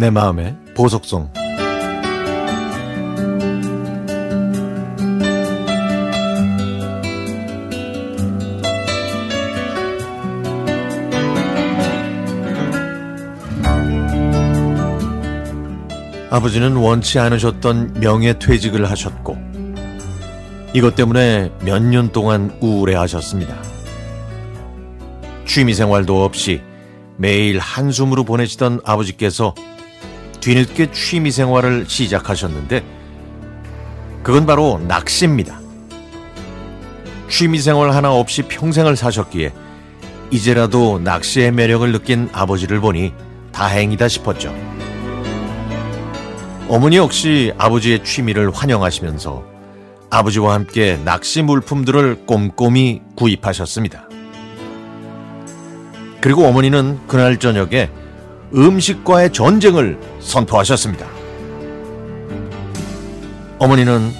내 마음의 보석송 아버지는 원치 않으셨던 명예 퇴직을 하셨고 이것 때문에 몇 년 동안 우울해 하셨습니다. 취미 생활도 없이 매일 한숨으로 보내시던 아버지께서 뒤늦게 취미 생활을 시작하셨는데 그건 바로 낚시입니다. 취미 생활 하나 없이 평생을 사셨기에 이제라도 낚시의 매력을 느낀 아버지를 보니 다행이다 싶었죠. 어머니 역시 아버지의 취미를 환영하시면서 아버지와 함께 낚시 물품들을 꼼꼼히 구입하셨습니다. 그리고 어머니는 그날 저녁에 음식과의 전쟁을 선포하셨습니다. 어머니는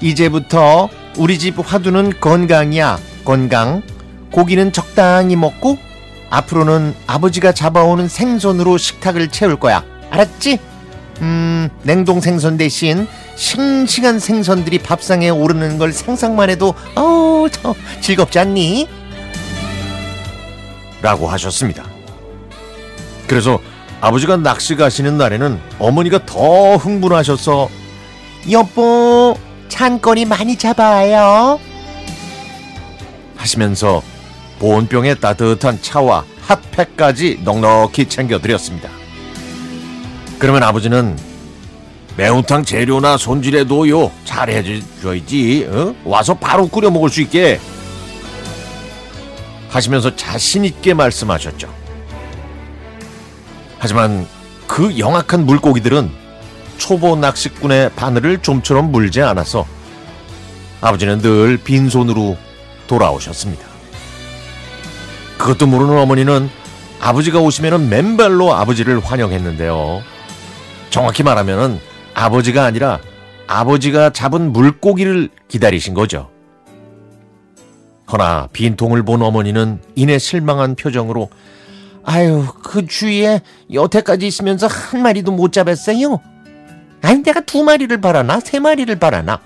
이제부터 우리 집 화두는 건강이야, 건강. 고기는 적당히 먹고 앞으로는 아버지가 잡아오는 생선으로 식탁을 채울 거야. 알았지? 음, 냉동 생선 대신 싱싱한 생선들이 밥상에 오르는 걸 상상만 해도 어우, 저 즐겁지 않니? 라고 하셨습니다. 그래서 아버지가 낚시 가시는 날에는 어머니가 더 흥분하셔서 여보, 찬거리 많이 잡아요. 하시면서 보온병에 따뜻한 차와 핫팩까지 넉넉히 챙겨드렸습니다. 그러면 아버지는 매운탕 재료나 손질해도요 잘 해줘야지 어? 와서 바로 끓여 먹을 수 있게 하시면서 자신 있게 말씀하셨죠. 하지만 그 영악한 물고기들은 초보 낚시꾼의 바늘을 좀처럼 물지 않아서 아버지는 늘 빈손으로 돌아오셨습니다. 그것도 모르는 어머니는 아버지가 오시면 맨발로 아버지를 환영했는데요. 정확히 말하면 아버지가 아니라 아버지가 잡은 물고기를 기다리신 거죠. 허나 빈통을 본 어머니는 이내 실망한 표정으로 아유 그 주위에 여태까지 있으면서 한 마리도 못 잡았어요. 아니 내가 두 마리를 바라나 세 마리를 바라나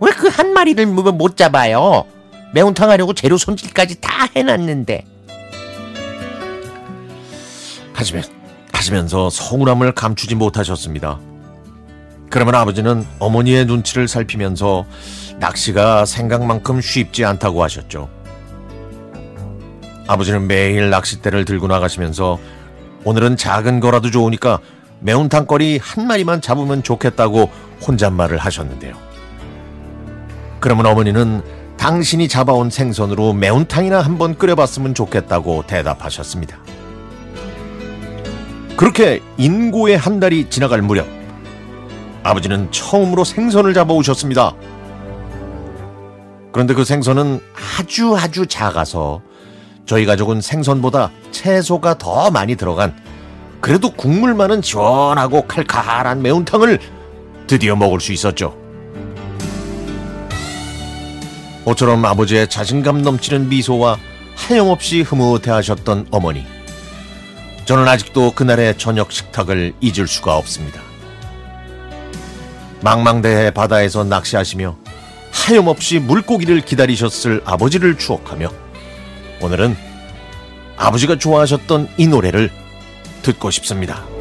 왜 그 한 마리를 못 잡아요? 매운탕 하려고 재료 손질까지 다 해놨는데 하시면 하시면서 서운함을 감추지 못하셨습니다. 그러면 아버지는 어머니의 눈치를 살피면서 낚시가 생각만큼 쉽지 않다고 하셨죠. 아버지는 매일 낚싯대를 들고 나가시면서 오늘은 작은 거라도 좋으니까 매운탕거리 한 마리만 잡으면 좋겠다고 혼잣말을 하셨는데요. 그러면 어머니는 당신이 잡아온 생선으로 매운탕이나 한번 끓여봤으면 좋겠다고 대답하셨습니다. 그렇게 인고의 한 달이 지나갈 무렵 아버지는 처음으로 생선을 잡아오셨습니다. 그런데 그 생선은 아주 아주 작아서 저희 가족은 생선보다 채소가 더 많이 들어간 그래도 국물 많은 시원하고 칼칼한 매운탕을 드디어 먹을 수 있었죠. 모처럼 아버지의 자신감 넘치는 미소와 하염없이 흐뭇해하셨던 어머니. 저는 아직도 그날의 저녁 식탁을 잊을 수가 없습니다. 망망대해 바다에서 낚시하시며 하염없이 물고기를 기다리셨을 아버지를 추억하며 오늘은 아버지가 좋아하셨던 이 노래를 듣고 싶습니다.